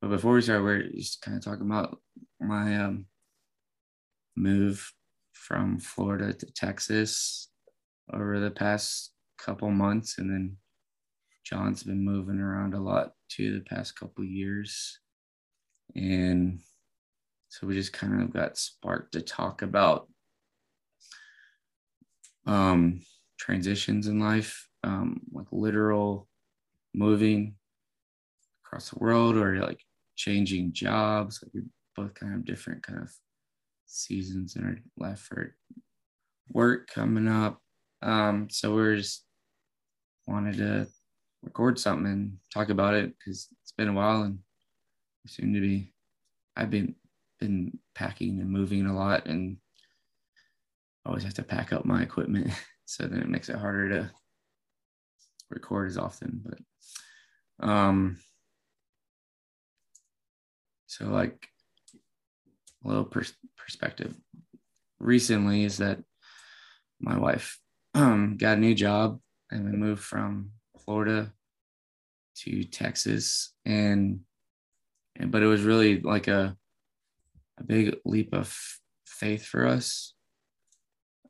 but before we start, we're just kind of talking about my um, move from Florida to Texas over the past couple months, and then John's been moving around a lot too the past couple years, and so we just kind of got sparked to talk about um, transitions in life, um, like literal moving across the world or like changing jobs. Like we're both kind of different kind of seasons in our life for work coming up. Um, so we're just wanted to record something and talk about it because it's been a while and soon to be I've been been packing and moving a lot and always have to pack up my equipment so then it makes it harder to record as often but um so like a little pers- perspective recently is that my wife um, got a new job and we moved from Florida to Texas and, and but it was really like a a big leap of faith for us.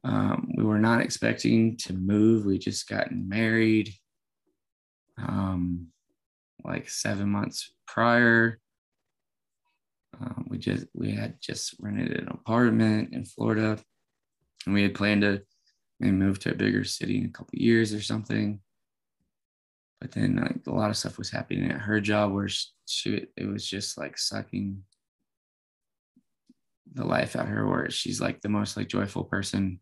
Um, we were not expecting to move. We just gotten married um, like seven months prior. Um, we just we had just rented an apartment in Florida, and we had planned to maybe move to a bigger city in a couple years or something. But then like a lot of stuff was happening at her job where she it was just like sucking the life out of her where she's like the most like joyful person.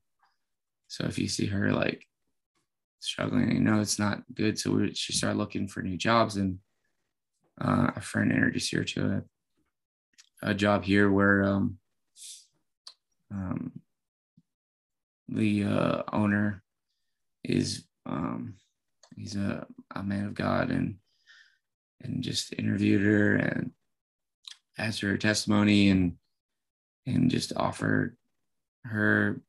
So if you see her like struggling, you know it's not good. So we, she started looking for new jobs, and uh, a friend introduced her to a, a job here where um, um, the uh, owner is um, he's a, a man of God and and just interviewed her and asked her testimony and and just offered her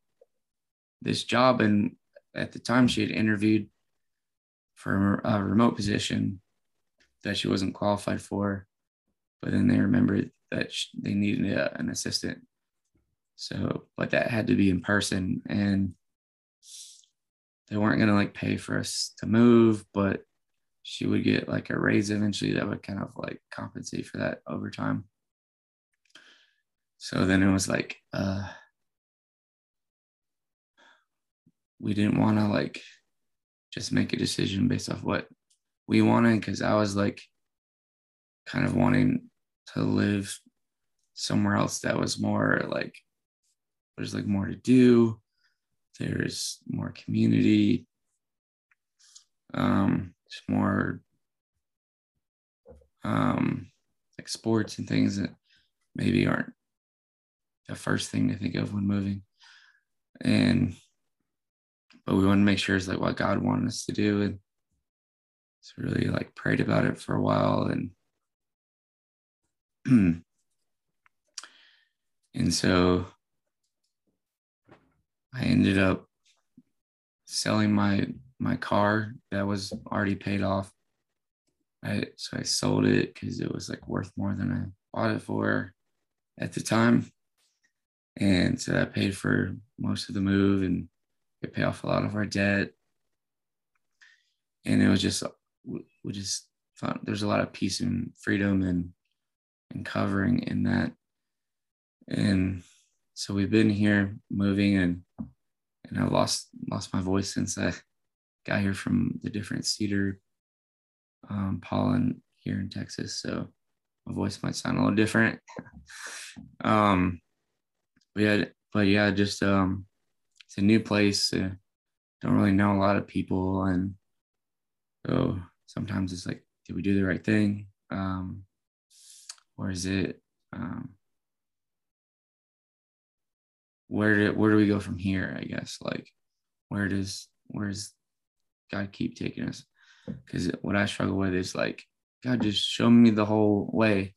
this job. And at the time, she had interviewed for a remote position that she wasn't qualified for, but then they remembered that they needed a, an assistant. So, but that had to be in person, and they weren't gonna like pay for us to move, but she would get like a raise eventually that would kind of like compensate for that overtime. So then it was like, uh, we didn't want to like just make a decision based off what we wanted because I was like kind of wanting to live somewhere else that was more like there's like more to do there's more community um it's more um like sports and things that maybe aren't the first thing to think of when moving. And but we want to make sure it's like what God wanted us to do. And so really like prayed about it for a while and Hmm. and so I ended up selling my my car that was already paid off. I so I sold it because it was like worth more than I bought it for at the time. And so that paid for most of the move and it paid off a lot of our debt. And it was just, we just found there's a lot of peace and freedom and, and covering in that. And so we've been here moving and, and I lost, lost my voice since I got here from the different cedar um, pollen here in Texas. So my voice might sound a little different. um, but yeah, but yeah, just um, it's a new place. Uh, don't really know a lot of people, and so sometimes it's like, did we do the right thing, um, or is it um, where did where do we go from here? I guess like where does where does God keep taking us? Because what I struggle with is like God just show me the whole way,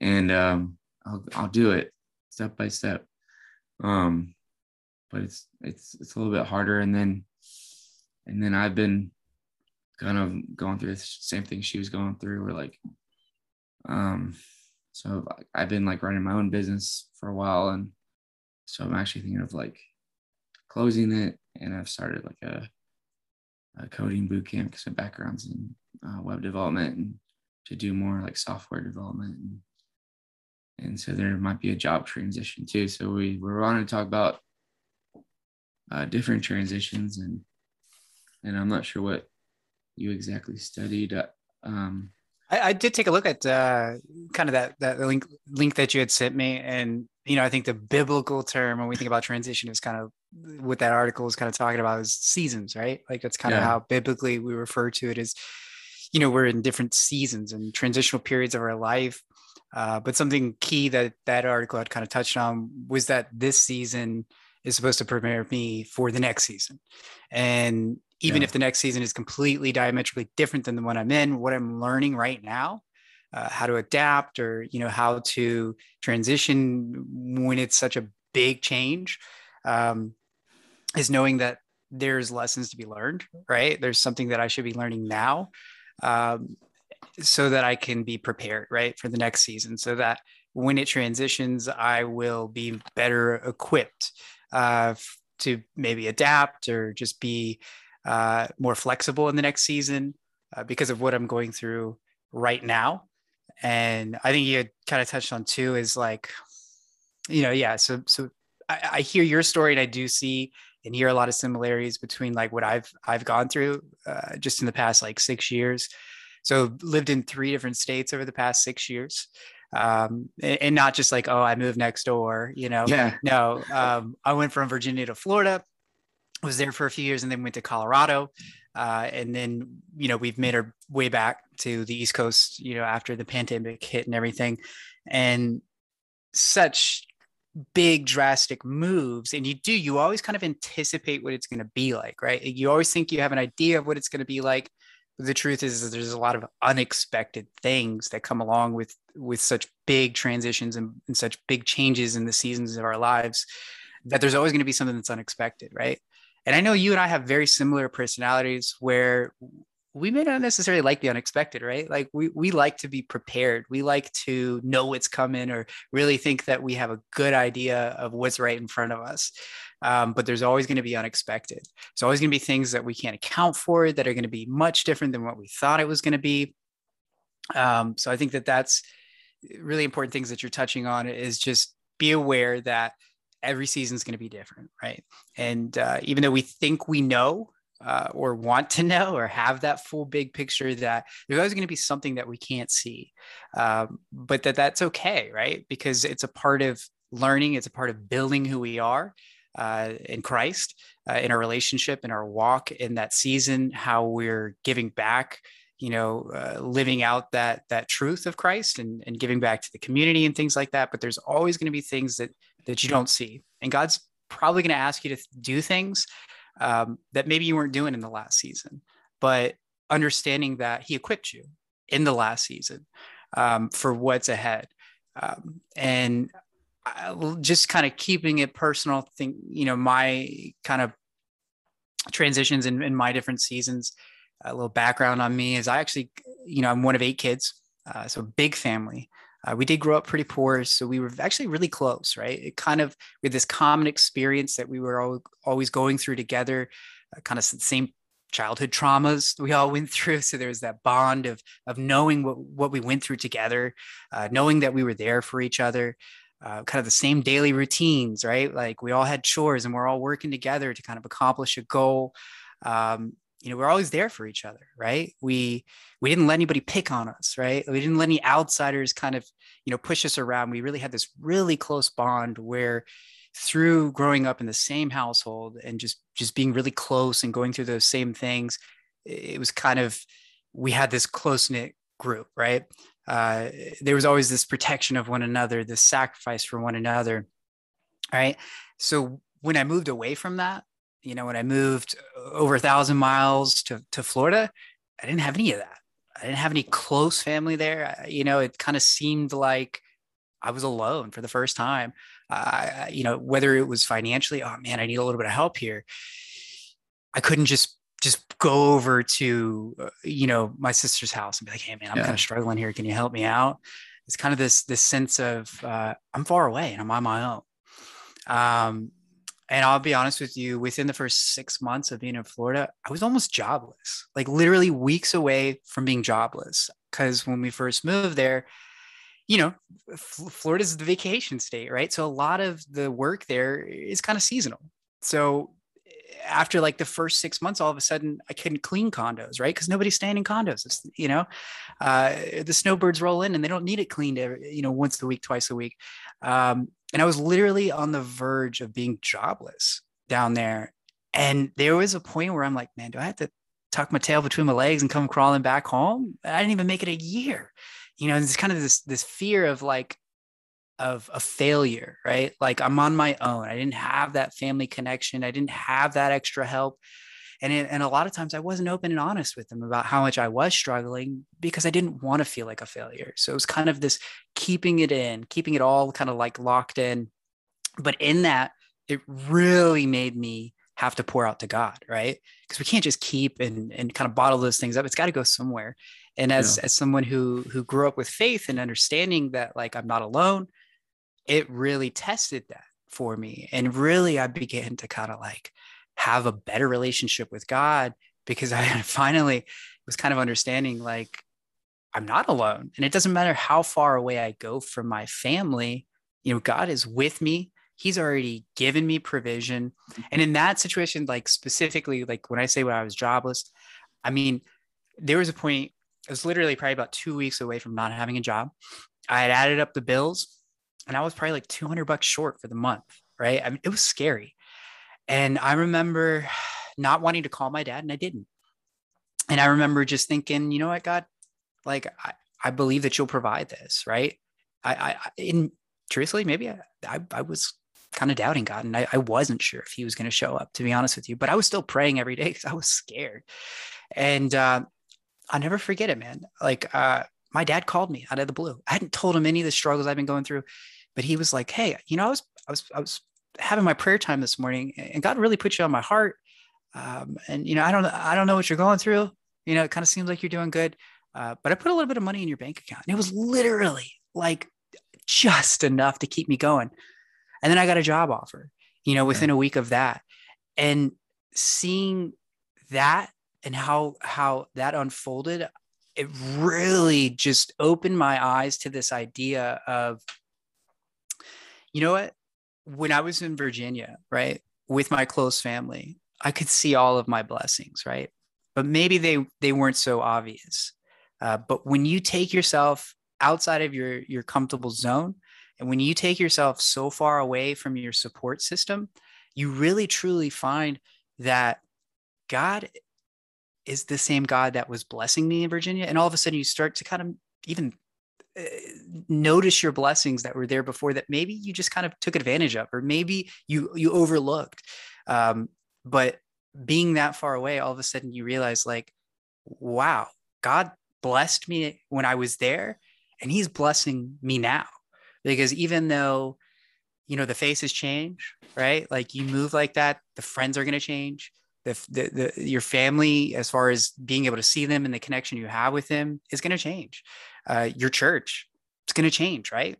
and um, I'll I'll do it step by step. Um, but it's it's it's a little bit harder. And then and then I've been kind of going through the same thing she was going through, where like Um, so I've been like running my own business for a while, and so I'm actually thinking of like closing it, and I've started like a, a coding boot camp because my background's in uh, web development and to do more like software development and and so there might be a job transition too. So we we're wanting to talk about uh, different transitions and and I'm not sure what you exactly studied. Uh, um, I, I, did take a look at uh, kind of that that link link that you had sent me, and you know I think the biblical term when we think about transition is kind of what that article is kind of talking about is seasons, right? Like that's kind yeah. of how biblically we refer to it as you know we're in different seasons and transitional periods of our life uh, but something key that that article had kind of touched on was that this season is supposed to prepare me for the next season. And even yeah. if the next season is completely diametrically different than the one I'm in, what I'm learning right now, uh, how to adapt or you know how to transition when it's such a big change, um, is knowing that there's lessons to be learned. Right, there's something that I should be learning now. Um, so that I can be prepared, right, for the next season, so that when it transitions, I will be better equipped uh, to maybe adapt or just be uh, more flexible in the next season uh, because of what I'm going through right now. And I think you kind of touched on too is like, you know, yeah. So, so I, I, hear your story and I do see and hear a lot of similarities between like what I've I've gone through uh, just in the past like six years so lived in three different states over the past six years. Um, and, not just like, oh, I moved next door, you know? Yeah. No, um, I went from Virginia to Florida, was there for a few years and then went to Colorado. Uh, and then, you know, we've made our way back to the East Coast, you know, after the pandemic hit and everything. And such big drastic moves and you do you always kind of anticipate what it's going to be like right you always think you have an idea of what it's going to be like the truth is there's a lot of unexpected things that come along with with such big transitions and, and such big changes in the seasons of our lives that there's always going to be something that's unexpected right and i know you and i have very similar personalities where we may not necessarily like the unexpected, right? Like we we like to be prepared. We like to know what's coming or really think that we have a good idea of what's right in front of us. Um, but there's always going to be unexpected. There's always going to be things that we can't account for that are going to be much different than what we thought it was going to be. Um, so I think that that's really important things that you're touching on is just be aware that every season is going to be different, right? And uh, even though we think we know uh, or want to know or have that full big picture that there's always going to be something that we can't see um, but that that's okay right because it's a part of learning it's a part of building who we are uh, in christ uh, in our relationship in our walk in that season how we're giving back you know uh, living out that that truth of christ and, and giving back to the community and things like that but there's always going to be things that that you don't see and god's probably going to ask you to do things um, that maybe you weren't doing in the last season, but understanding that he equipped you in the last season um, for what's ahead. Um, and I, just kind of keeping it personal, think, you know, my kind of transitions in, in my different seasons. A little background on me is I actually, you know, I'm one of eight kids, uh, so big family. Uh, we did grow up pretty poor, so we were actually really close, right? It kind of with this common experience that we were all, always going through together, uh, kind of the same childhood traumas we all went through. So there was that bond of of knowing what what we went through together, uh, knowing that we were there for each other. Uh, kind of the same daily routines, right? Like we all had chores and we're all working together to kind of accomplish a goal. Um, you know, we're always there for each other, right? We we didn't let anybody pick on us, right? We didn't let any outsiders kind of, you know, push us around. We really had this really close bond where through growing up in the same household and just just being really close and going through those same things, it was kind of we had this close knit group, right? Uh, there was always this protection of one another, this sacrifice for one another, right? So when I moved away from that, you know, when I moved over a thousand miles to, to Florida, I didn't have any of that. I didn't have any close family there. I, you know, it kind of seemed like I was alone for the first time. Uh, you know, whether it was financially, oh man, I need a little bit of help here. I couldn't just just go over to uh, you know my sister's house and be like hey man i'm yeah. kind of struggling here can you help me out it's kind of this this sense of uh, i'm far away and i'm on my own um, and i'll be honest with you within the first six months of being in florida i was almost jobless like literally weeks away from being jobless because when we first moved there you know florida's the vacation state right so a lot of the work there is kind of seasonal so after like the first six months, all of a sudden I couldn't clean condos, right? Because nobody's staying in condos. It's, you know, uh, the snowbirds roll in and they don't need it cleaned, every, you know, once a week, twice a week. Um, and I was literally on the verge of being jobless down there. And there was a point where I'm like, man, do I have to tuck my tail between my legs and come crawling back home? I didn't even make it a year. You know, it's kind of this this fear of like, of a failure, right? Like I'm on my own. I didn't have that family connection. I didn't have that extra help. And, it, and a lot of times I wasn't open and honest with them about how much I was struggling because I didn't want to feel like a failure. So it was kind of this keeping it in, keeping it all kind of like locked in. But in that, it really made me have to pour out to God, right? Because we can't just keep and, and kind of bottle those things up. It's got to go somewhere. And as, yeah. as someone who who grew up with faith and understanding that like I'm not alone, it really tested that for me. And really, I began to kind of like have a better relationship with God because I finally was kind of understanding like I'm not alone. And it doesn't matter how far away I go from my family, you know, God is with me. He's already given me provision. Mm-hmm. And in that situation, like specifically, like when I say when I was jobless, I mean, there was a point, it was literally probably about two weeks away from not having a job. I had added up the bills and I was probably like 200 bucks short for the month, right? I mean, it was scary. And I remember not wanting to call my dad, and I didn't. And I remember just thinking, you know what, God, like I, I believe that you'll provide this, right? I, I, in truthfully, maybe I, I, I was kind of doubting God, and I, I wasn't sure if He was going to show up, to be honest with you. But I was still praying every day because I was scared. And uh, I'll never forget it, man. Like uh, my dad called me out of the blue. I hadn't told him any of the struggles I've been going through but he was like, Hey, you know, I was, I was, I was having my prayer time this morning and God really put you on my heart. Um, and, you know, I don't, I don't know what you're going through. You know, it kind of seems like you're doing good. Uh, but I put a little bit of money in your bank account and it was literally like just enough to keep me going. And then I got a job offer, you know, within a week of that. And seeing that and how how that unfolded, it really just opened my eyes to this idea of you know what? When I was in Virginia, right, with my close family, I could see all of my blessings, right? But maybe they they weren't so obvious. Uh, but when you take yourself outside of your your comfortable zone, and when you take yourself so far away from your support system, you really truly find that God is the same God that was blessing me in Virginia. And all of a sudden, you start to kind of even notice your blessings that were there before that maybe you just kind of took advantage of or maybe you you overlooked. Um, but being that far away all of a sudden you realize like wow god blessed me when i was there and he's blessing me now. Because even though you know the faces change right? Like you move like that the friends are going to change. The, the, the, your family as far as being able to see them and the connection you have with them is going to change uh, your church it's going to change right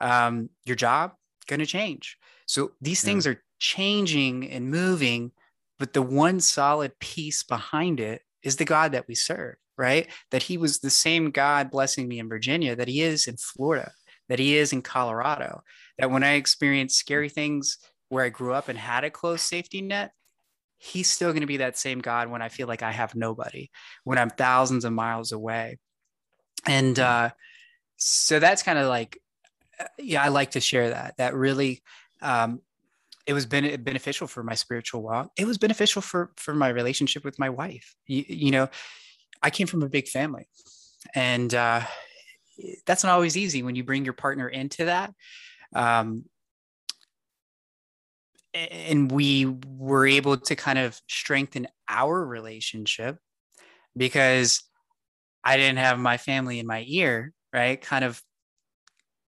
um, your job going to change so these things yeah. are changing and moving but the one solid piece behind it is the god that we serve right that he was the same god blessing me in virginia that he is in florida that he is in colorado that when i experience scary things where i grew up and had a close safety net he's still going to be that same God when I feel like I have nobody, when I'm thousands of miles away. And uh, so that's kind of like, uh, yeah, I like to share that. That really, um, it was beneficial for my spiritual walk. It was beneficial for for my relationship with my wife. You, you know, I came from a big family, and uh, that's not always easy when you bring your partner into that. Um, and we were able to kind of strengthen our relationship because I didn't have my family in my ear, right? Kind of,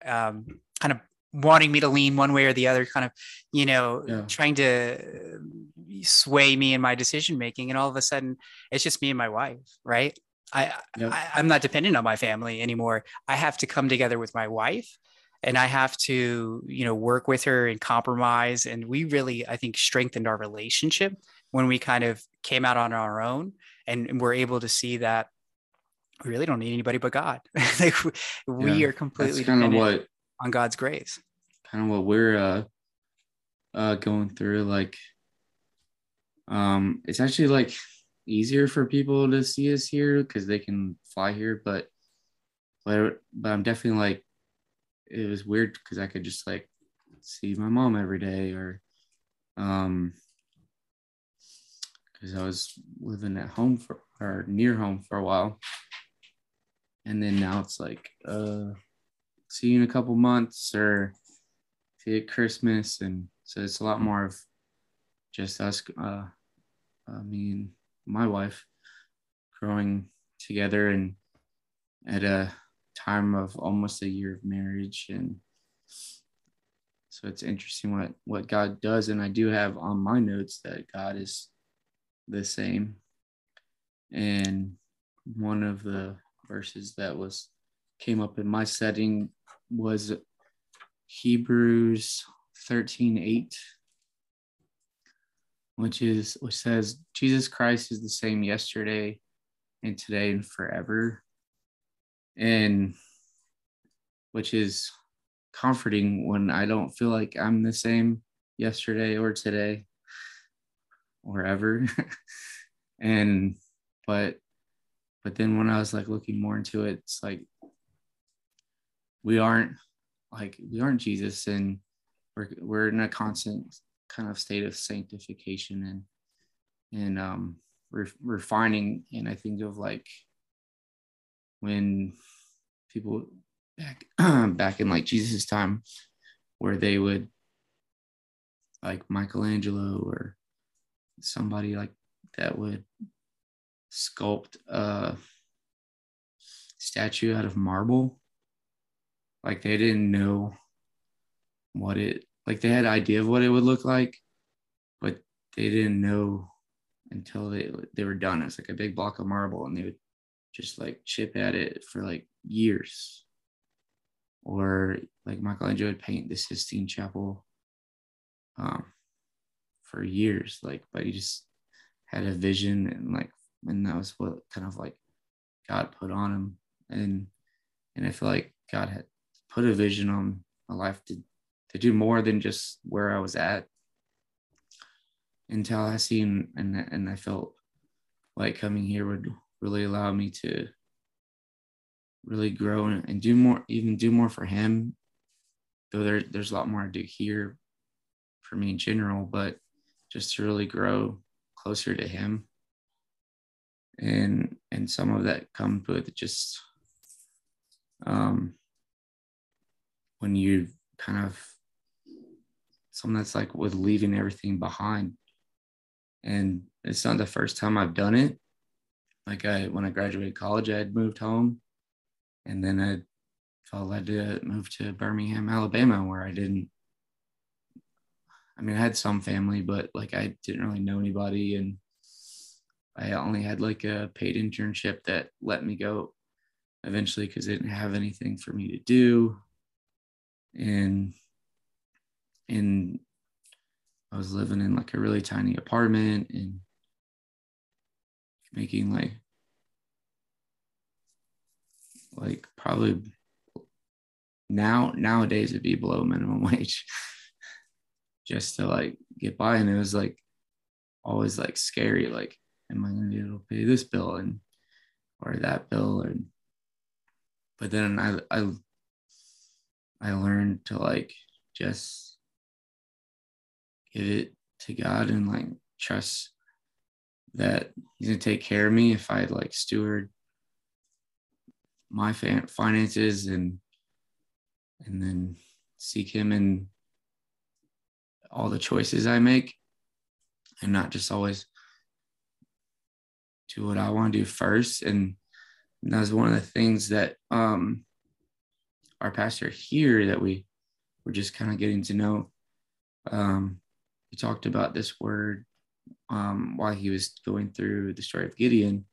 um, kind of wanting me to lean one way or the other, kind of, you know, Yeah. trying to sway me in my decision making. And all of a sudden, it's just me and my wife, right? I, Yep. I I'm not dependent on my family anymore. I have to come together with my wife and I have to, you know, work with her and compromise. And we really, I think, strengthened our relationship when we kind of came out on our own and, and we're able to see that we really don't need anybody but God. like we, Yeah, are completely That's kind of dependent what on God's grace. kind of what we're uh uh going through like um it's actually like easier for people to see us here because they can fly here but but but i'm definitely like it was weird because i could just like see my mom every day or um because i was living at home for or near home for a while and then now it's like uh see you in a couple months or see at Christmas. And so it's a lot more of just us, uh, uh, me and my wife growing together and at a time of almost a year of marriage. And so it's interesting what, what God does. And I do have on my notes that God is the same. And one of the verses that was came up in my setting was Hebrews 13 8, which is which says Jesus Christ is the same yesterday and today and forever. And which is comforting when I don't feel like I'm the same yesterday or today or ever. and but but then when I was like looking more into it, it's like we aren't like we aren't Jesus and we're we're in a constant kind of state of sanctification and and um re- refining and I think of like when people back back in like Jesus' time where they would like Michelangelo or somebody like that would sculpt a statue out of marble. Like they didn't know what it like they had idea of what it would look like but they didn't know until they they were done. It's like a big block of marble and they would just like chip at it for like years. Or like michelangelo would paint the sistine chapel um for years like but he just had a vision and like and that was what kind of like god put on him. And and i feel like god had put a vision on my life to to do more than just where I was at in Tallahassee, seen and and I felt like coming here would really allow me to really grow and, and do more even do more for him though there, there's a lot more to do here for me in general but just to really grow closer to him and and some of that comes with just um when you kind of something that's like with leaving everything behind. And it's not the first time i've done it. Like i when i graduated college i had moved home and then i felt led to move to birmingham alabama where i didn't i mean i had some family but like i didn't really know anybody and i only had like a paid internship that let me go eventually because they didn't have anything for me to do. And and I was living in like a really tiny apartment and making like like probably now nowadays it'd be below minimum wage just to like get by. And it was like always like scary like am i gonna be able to pay this bill and or that bill? And but then i i I learned to like just give it to God and like trust that He's gonna take care of me if I like steward my finances and and then seek Him in all the choices I make. And not just always do what I want to do first. And, and that was one of the things that um our pastor here that we we're just kind of getting to know. Um, he talked about this word um, while he was going through the story of Gideon,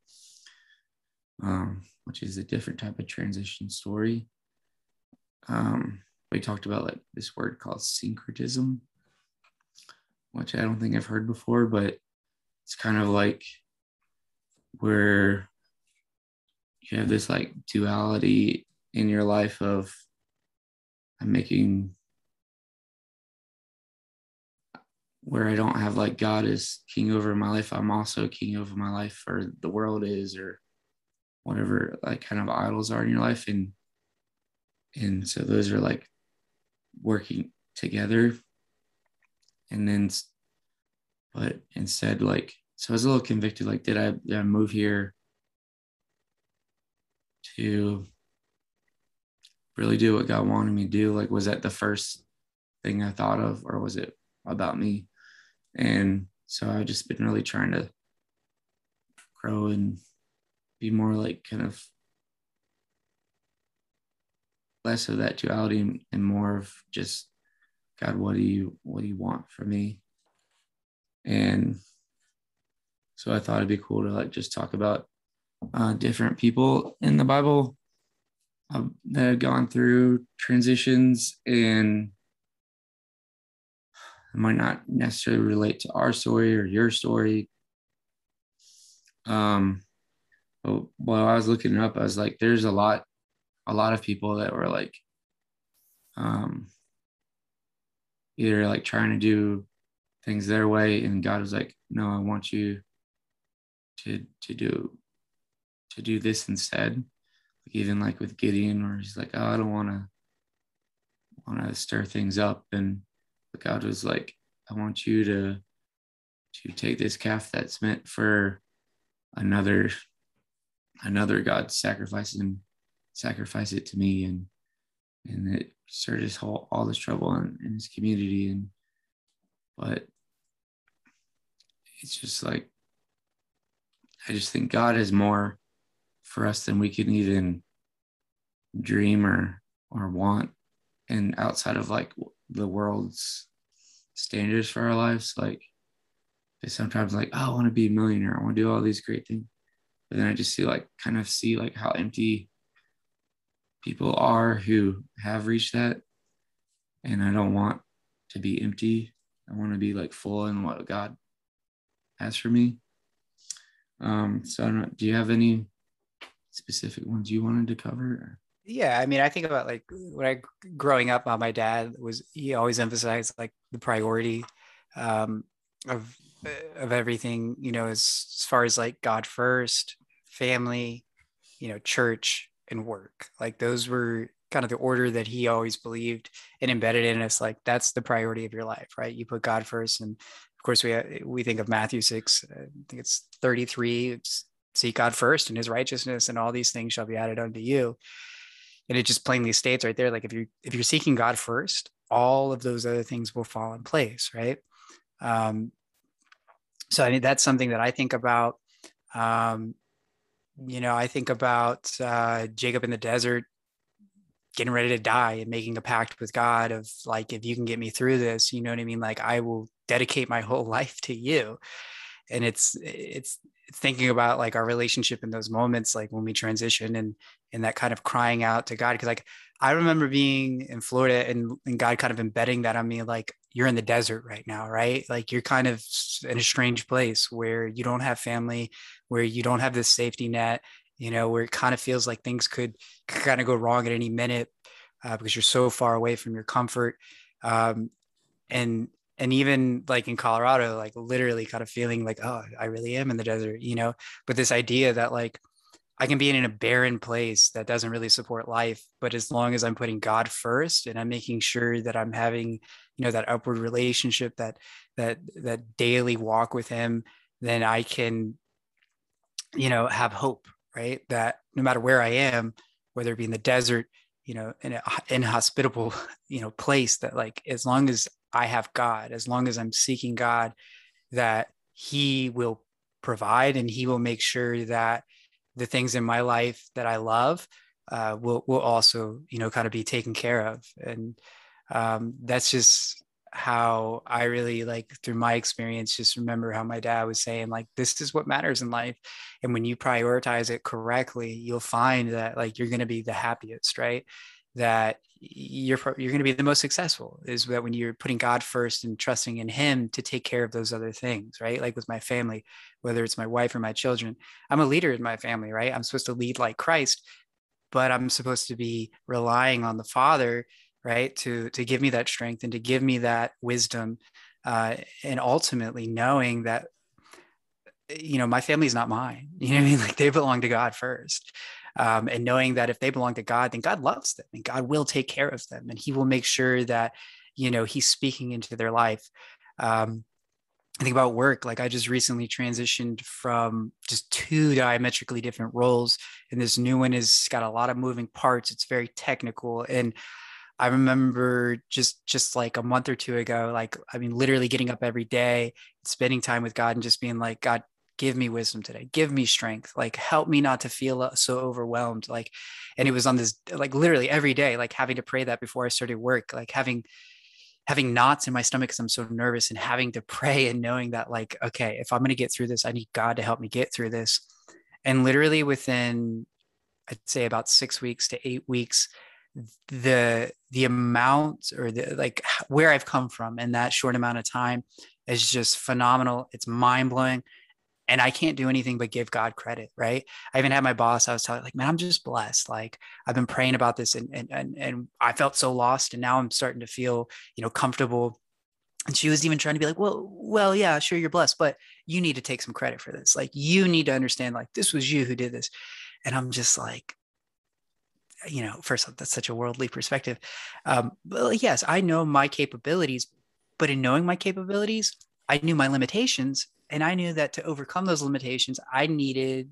um, which is a different type of transition story. Um, we talked about like this word called syncretism, which I don't think I've heard before, but it's kind of like where you have this like duality in your life of I'm making where I don't have like God is king over my life, I'm also king over my life, or the world is, or whatever like kind of idols are in your life. And and so those are like working together. And then but instead, like so I was a little convicted, like, did I did I move here to really do what God wanted me to do? Like, was that the first thing I thought of, or was it about me? And so I've just been really trying to grow and be more like kind of less of that duality and more of just God, what do you what do you want from me? And so I thought it'd be cool to like just talk about uh, different people in the Bible uh, that have gone through transitions and it might not necessarily relate to our story or your story. Um, but while I was looking it up, I was like, there's a lot, a lot of people that were like, um, either like trying to do things their way, and God was like, no, I want you to to do to do this instead. Even like with Gideon, where he's like, oh, I don't want to want to stir things up, and God was like, I want you to to take this calf that's meant for another another God sacrifice and sacrifice it to me and and it started his whole all this trouble in, in his community and but it's just like I just think God has more for us than we can even dream or or want and outside of like the world's standards for our lives. Like they sometimes like, oh, I want to be a millionaire. I want to do all these great things. But then I just see like kind of see like how empty people are who have reached that. And I don't want to be empty. I want to be like full in what God has for me. Um, so I don't know, do you have any specific ones you wanted to cover? yeah i mean i think about like when i growing up uh, my dad was he always emphasized like the priority um, of of everything you know as, as far as like god first family you know church and work. Like those were kind of the order that he always believed and embedded in us like that's the priority of your life right? You put god first and of course we we think of matthew 6 i think it's 33 it's seek god first and his righteousness and all these things shall be added unto you. And it just plainly states right there like if you if you're seeking god first all of those other things will fall in place right? Um so i mean that's something that i think about um you know i think about uh jacob in the desert getting ready to die and making a pact with god of like if you can get me through this you know what i mean? Like i will dedicate my whole life to you. And it's it's thinking about like our relationship in those moments like when we transition and and that kind of crying out to god. Because like i remember being in florida and, and god kind of embedding that on me like you're in the desert right now right? Like you're kind of in a strange place where you don't have family where you don't have this safety net you know where it kind of feels like things could, could kind of go wrong at any minute uh, because you're so far away from your comfort um, and and even like in Colorado, like literally kind of feeling like, oh, I really am in the desert, you know, but this idea that like I can be in a barren place that doesn't really support life, but as long as I'm putting God first and I'm making sure that I'm having, you know, that upward relationship, that that that daily walk with him, then I can, you know, have hope, right? That no matter where I am, whether it be in the desert, you know, in an inhospitable, you know, place that like as long as I have God, as long as I'm seeking God, that He will provide and He will make sure that the things in my life that I love uh, will will also, you know, kind of be taken care of. And um, that's just how I really like through my experience, just remember how my dad was saying, like, this is what matters in life. And when you prioritize it correctly, you'll find that like you're going to be the happiest, right? That you're you're going to be the most successful is that when you're putting God first and trusting in Him to take care of those other things, right? Like with my family, whether it's my wife or my children, I'm a leader in my family, right? I'm supposed to lead like Christ, but I'm supposed to be relying on the Father right to to give me that strength and to give me that wisdom uh, and ultimately knowing that you know my family is not mine you know i mean like they belong to god first um, and knowing that if they belong to god then god loves them and god will take care of them and he will make sure that you know he's speaking into their life um, I think about work. Like I just recently transitioned from just two diametrically different roles, and this new one has got a lot of moving parts. It's very technical, and I remember just just like a month or two ago, like I mean, literally getting up every day, spending time with God, and just being like, God, give me wisdom today, give me strength, like help me not to feel uh, so overwhelmed. Like, and it was on this like literally every day, like having to pray that before I started work, like having having knots in my stomach because I'm so nervous and having to pray and knowing that like, okay, if I'm gonna get through this, I need God to help me get through this. And literally within I'd say about six weeks to eight weeks, the the amount or the like where I've come from in that short amount of time is just phenomenal. It's mind blowing. And I can't do anything but give God credit, right? I even had my boss, I was telling like, man, I'm just blessed. Like I've been praying about this and and and, and I felt so lost. And now I'm starting to feel, you know, comfortable. And she was even trying to be like, well, well, yeah, sure, you're blessed, but you need to take some credit for this. Like you need to understand, like, this was you who did this. And I'm just like, you know, first all, that's such a worldly perspective. Um, but yes, I know my capabilities, but in knowing my capabilities, I knew my limitations, and I knew that to overcome those limitations, I needed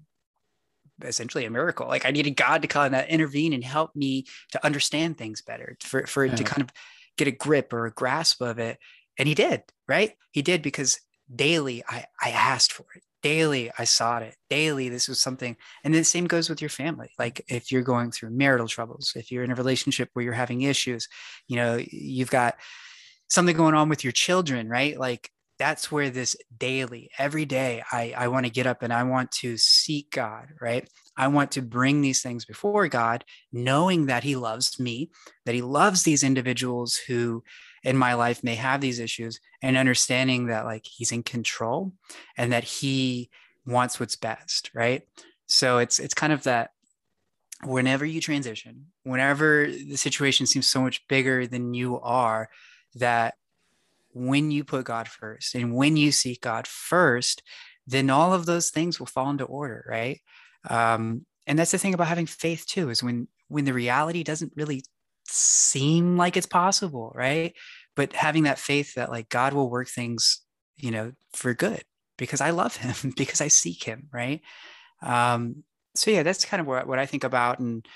essentially a miracle. Like I needed God to kind of intervene and help me to understand things better, for for yeah. to kind of get a grip or a grasp of it. And He did, right? He did because daily I I asked for it. Daily i sought it. Daily this was something and the same goes with your family. Like if you're going through marital troubles if you're in a relationship where you're having issues you know you've got something going on with your children right? Like that's where this daily every day i i want to get up and i want to seek god right? I want to bring these things before god knowing that he loves me that he loves these individuals who in my life may have these issues and understanding that like he's in control and that he wants what's best right? So it's it's kind of that whenever you transition whenever the situation seems so much bigger than you are that when you put god first and when you seek god first then all of those things will fall into order right? Um, and that's the thing about having faith too is when when the reality doesn't really seem like it's possible, right? But having that faith that like God will work things, you know, for good because I love him, because I seek him, right? Um, so yeah, that's kind of what, what I think about and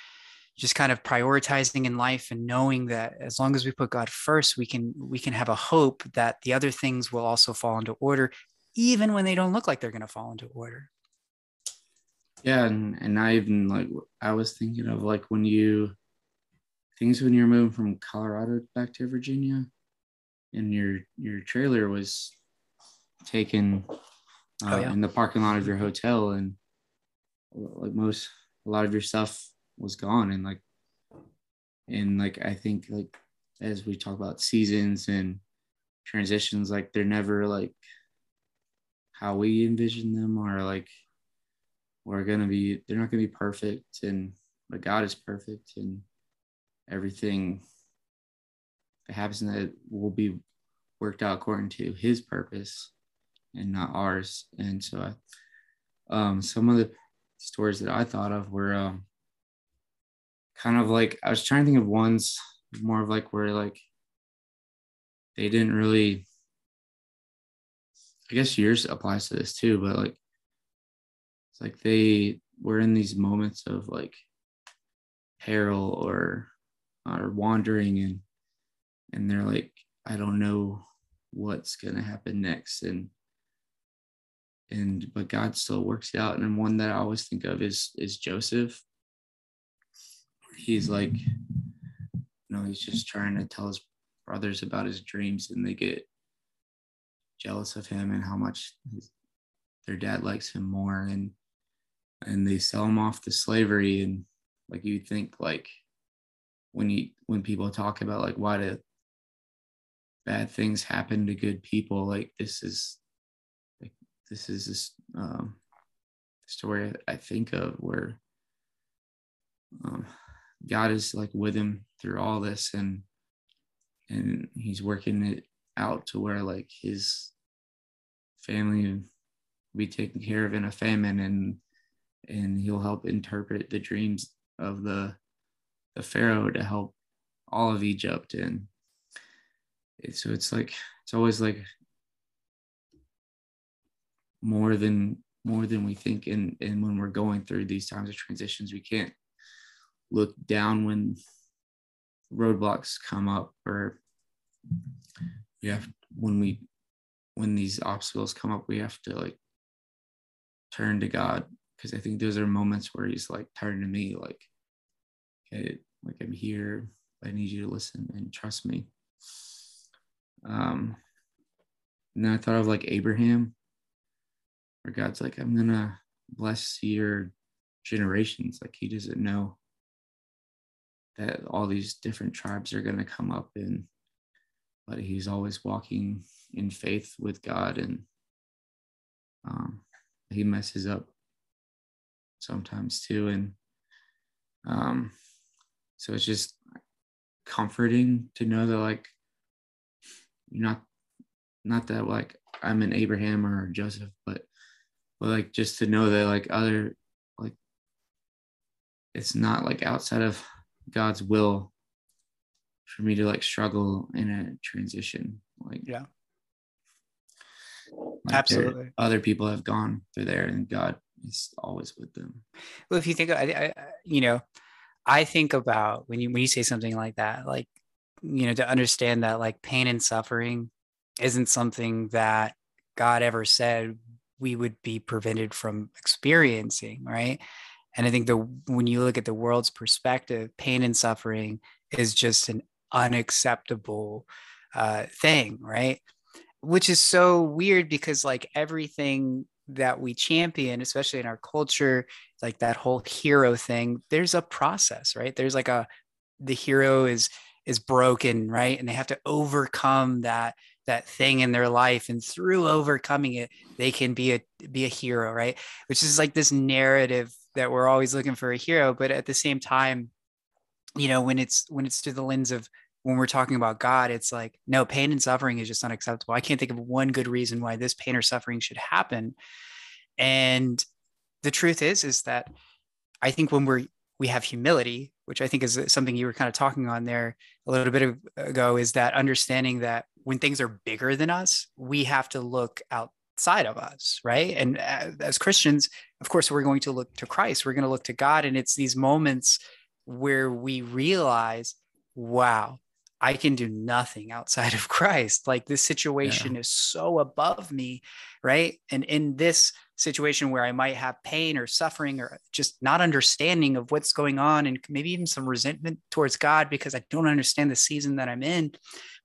just kind of prioritizing in life and knowing that as long as we put God first, we can we can have a hope that the other things will also fall into order, even when they don't look like they're going to fall into order. Yeah, and and I even like I was thinking of like when you things when you're moving from Colorado back to Virginia, and your your trailer was taken uh, oh, yeah. in the parking lot of your hotel, and like most a lot of your stuff was gone, and like and like I think like as we talk about seasons and transitions, like they're never like how we envision them, or like we're gonna be they're not gonna be perfect, and but God is perfect, and everything that happens in that will be worked out according to his purpose and not ours. And so I, um, some of the stories that I thought of were um, kind of like I was trying to think of ones more of like where like they didn't really I guess yours applies to this too, but like it's like they were in these moments of like peril or are wandering and and they're like i don't know what's going to happen next. And and but god still works it out. And one that i always think of is is joseph. He's like you know he's just trying to tell his brothers about his dreams and they get jealous of him and how much his, their dad likes him more. And and they sell him off to slavery. And like you think like when you when people talk about like why do bad things happen to good people like this is like this is this um story i think of where um, god is like with him through all this and and he's working it out to where like his family will be taken care of in a famine and and he'll help interpret the dreams of the the pharaoh to help all of egypt. And it, so it's like it's always like more than more than we think. And and when we're going through these times of transitions we can't look down when roadblocks come up or we have when we when these obstacles come up we have to like turn to god. Because i think those are moments where he's like turn to me like okay like i'm here. I need you to listen and trust me. Um and i thought of like abraham where god's like i'm gonna bless your generations. Like he doesn't know that all these different tribes are to come up and but he's always walking in faith with god and um, he messes up sometimes too. And um, so it's just comforting to know that like you're not not that like i'm an abraham or joseph but but like just to know that like other like it's not like outside of God's will for me to like struggle in a transition. Like, yeah, like absolutely. Other people have gone through there, and God is always with them. Well, if you think, I, I, you know, I think about when you when you say something like that, like you know, to understand that like pain and suffering isn't something that God ever said we would be prevented from experiencing, right? And I think the when you look at the world's perspective, pain and suffering is just an unacceptable uh, thing, right? Which is so weird because like everything that we champion, especially in our culture, like that whole hero thing, there's a process, right? There's like a the hero is is broken, right? And they have to overcome that that thing in their life and through overcoming it they can be a be a hero right which is like this narrative that we're always looking for a hero but at the same time you know when it's when it's through the lens of when we're talking about god it's like no pain and suffering is just unacceptable i can't think of one good reason why this pain or suffering should happen and the truth is is that i think when we're we have humility which i think is uh, something you were kind of talking on there a little bit ago is that understanding that when things are bigger than us we have to look outside of us, right? And uh, as Christians, of course, we're going to look to Christ, we're going to look to God. And it's these moments where we realize, wow, I can do nothing outside of Christ. Like this situation yeah. is so above me, right? And in this situation where I might have pain or suffering or just not understanding of what's going on and maybe even some resentment towards God because I don't understand the season that I'm in,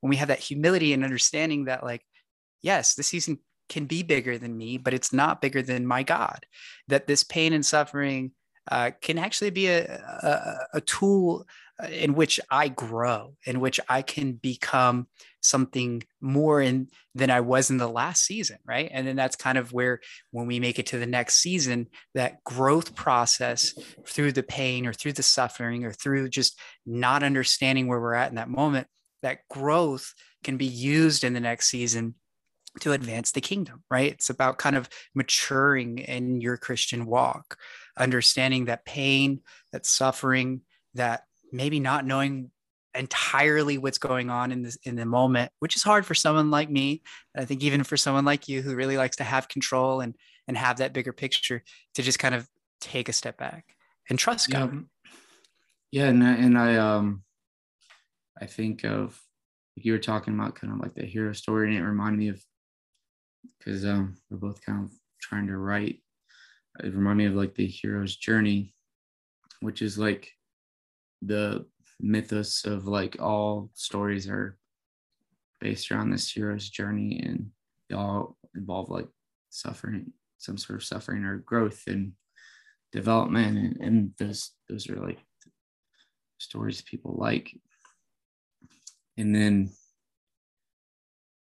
when we have that humility and understanding that, like, yes, the season can be bigger than me, but it's not bigger than my God. That this pain and suffering uh, can actually be a, a, a, tool in which I grow, in which I can become something more in than I was in the last season, right? And then that's kind of where, when we make it to the next season, that growth process through the pain or through the suffering or through just not understanding where we're at in that moment, that growth can be used in the next season to advance the kingdom, right? It's about kind of maturing in your Christian walk, understanding that pain, that suffering, that maybe not knowing entirely what's going on in this in the moment, which is hard for someone like me. I think even for someone like you who really likes to have control and and have that bigger picture to just kind of take a step back and trust yeah. God. Yeah, and I, and I um I think of you were talking about kind of like the hero story, and it reminded me of because um, we're both kind of trying to write. It reminded me of like the hero's journey, which is like the mythos of like all stories are based around this hero's journey and they all involve like suffering, some sort of suffering or growth and development. And, and those, those are like stories people like. And then,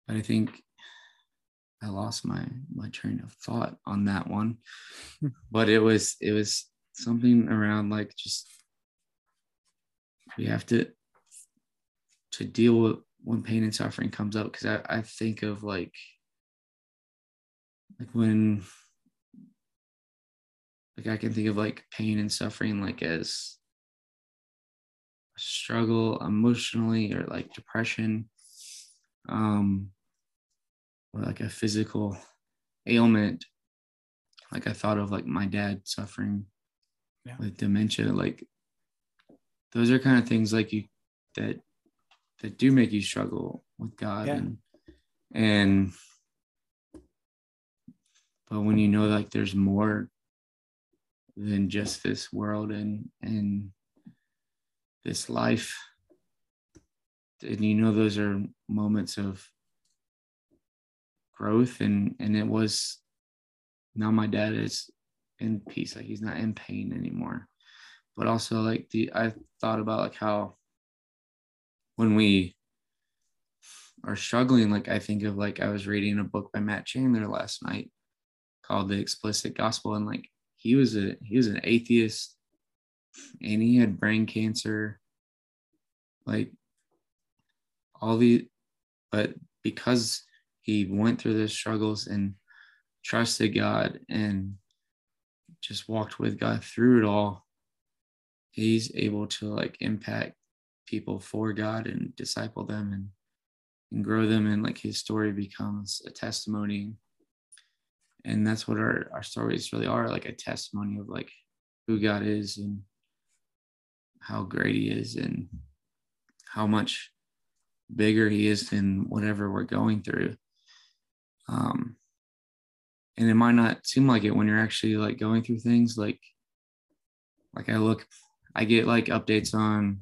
but I think I lost my my train of thought on that one. Hmm. but it was it was something around like just we have to to deal with when pain and suffering comes up because I, I think of like like when like I can think of like pain and suffering like as a struggle emotionally or like depression um or like a physical ailment like I thought of like my dad suffering yeah. with dementia like those are kind of things like you that that do make you struggle with God yeah. and and but when you know like there's more than just this world and and this life and you know those are moments of growth. And and it was now my dad is in peace. Like he's not in pain anymore but also like the i thought about like how when we are struggling like i think of like i was reading a book by matt chandler last night called the explicit gospel and like he was a he was an atheist and he had brain cancer like all the but because he went through those struggles and trusted god and just walked with god through it all he's able to like impact people for God and disciple them and and grow them and like his story becomes a testimony. And that's what our, our stories really are like a testimony of like who god is and how great he is and how much bigger he is than whatever we're going through. Um and it might not seem like it when you're actually like going through things like like i look I get like updates on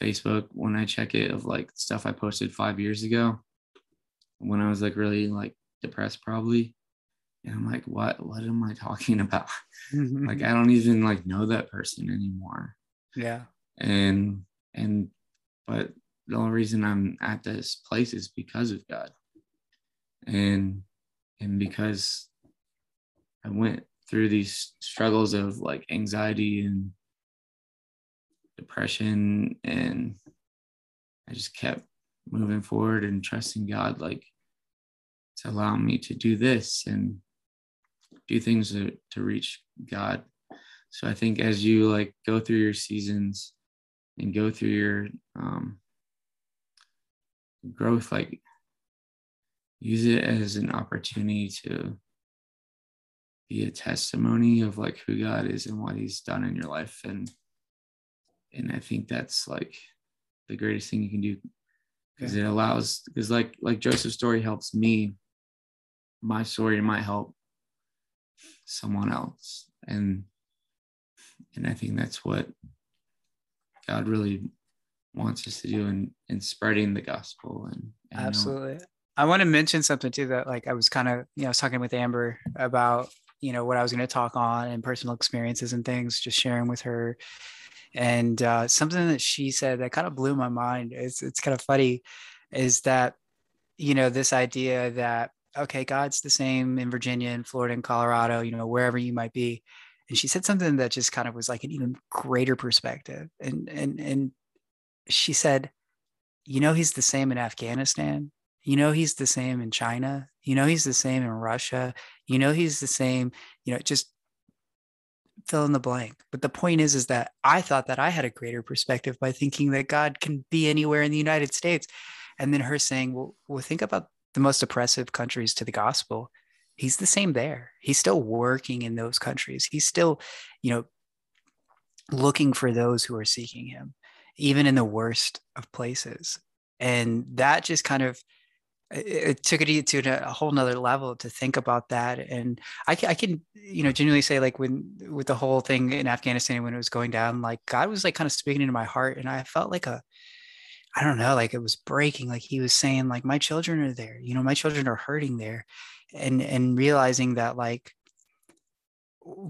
Facebook when I check it of like stuff I posted five years ago when I was like really like depressed probably. And I'm like, what what am I talking about? like I don't even like know that person anymore. Yeah. And and but the only reason I'm at this place is because of God. And and because I went through these struggles of like anxiety and depression and I just kept moving forward and trusting God like to allow me to do this and do things to, to reach God. So I think as you like go through your seasons and go through your um, growth, like use it as an opportunity to be a testimony of like who God is and what He's done in your life and and I think that's like the greatest thing you can do because it allows because like like Joseph's story helps me, my story might help someone else, and and I think that's what God really wants us to do in in spreading the gospel and, and absolutely. Know. I want to mention something too that like I was kind of you know I was talking with Amber about you know what I was going to talk on and personal experiences and things, just sharing with her and uh, something that she said that kind of blew my mind. It's it's kind of funny, is that you know this idea that okay, God's the same in Virginia and Florida and Colorado, you know wherever you might be. And she said something that just kind of was like an even greater perspective. And and and she said, you know, he's the same in Afghanistan. You know, he's the same in China. You know, he's the same in Russia. You know, he's the same, you know, just fill in the blank. But the point is, is that I thought that I had a greater perspective by thinking that God can be anywhere in the United States. And then her saying, well, well, think about the most oppressive countries to the gospel. He's the same there. He's still working in those countries. He's still, you know, looking for those who are seeking him, even in the worst of places. And that just kind of it took it to a whole nother level to think about that and I, I can you know genuinely say like when with the whole thing in afghanistan when it was going down like god was like kind of speaking into my heart and i felt like a I don't know, like it was breaking. Like he was saying, like, my children are there, you know, my children are hurting there. And and realizing that like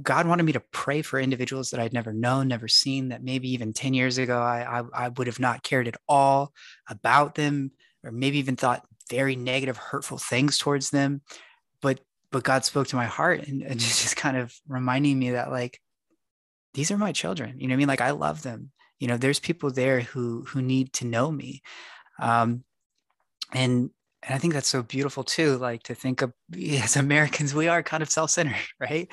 God wanted me to pray for individuals that I'd never known, never seen, that maybe even 10 years ago I, I, I would have not cared at all about them, or maybe even thought very negative, hurtful things towards them. But but God spoke to my heart and, and just kind of reminding me that like these are my children. You know what I mean? Like I love them. You know, there's people there who who need to know me. Um, and and I think that's so beautiful too. Like to think of as Americans, we are kind of self-centered, right?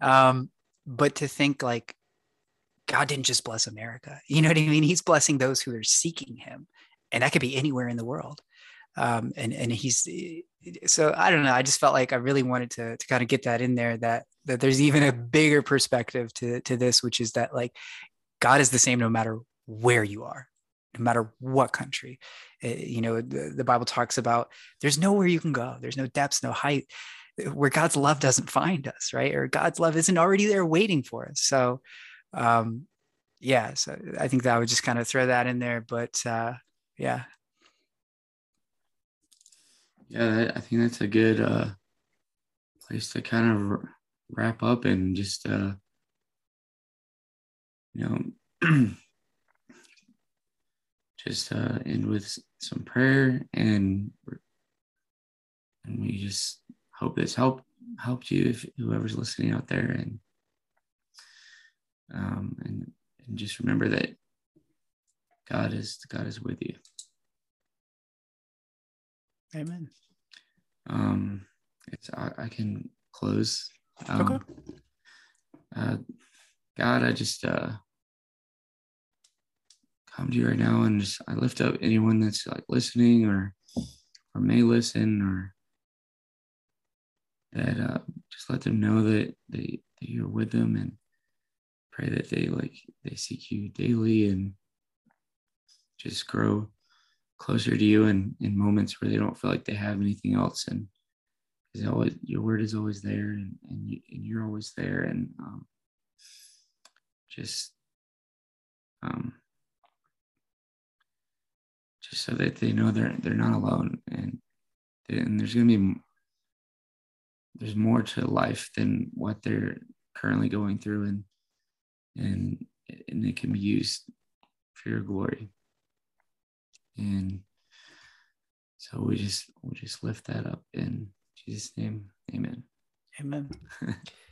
Um, but to think like God didn't just bless America. You know what I mean? He's blessing those who are seeking him. And that could be anywhere in the world. Um, and and he's so I don't know. I just felt like I really wanted to to kind of get that in there that that there's even a bigger perspective to to this, which is that like God is the same no matter where you are, no matter what country. It, eh, you know, the, the Bible talks about there's nowhere you can go. There's no depths, no height where God's love doesn't find us, right? Or God's love isn't already there waiting for us. So, um, yeah, so I think that I would just kind of throw that in there. But uh, yeah, yeah, I think that's a good uh, place to kind of wrap up and just, uh, you know, just uh, end with some prayer and and we just hope this helped helped you if whoever's listening out there and um, and and just remember that God is God is with you. Amen. Um, it's I, I can close. Um, okay. Uh, God, I just uh, come to you right now and just I lift up anyone that's like listening or or may listen or that uh, just let them know that they that you're with them and pray that they like they seek you daily and just grow closer to you in, in moments where they don't feel like they have anything else. And always your word is always there and, and, you, and you're always there. And um, just um, just so that they know they're they're not alone. And and there's gonna be there's more to life than what they're currently going through. And and and it can be used for your glory and so we just we just lift that up in Jesus' name. Amen. Amen.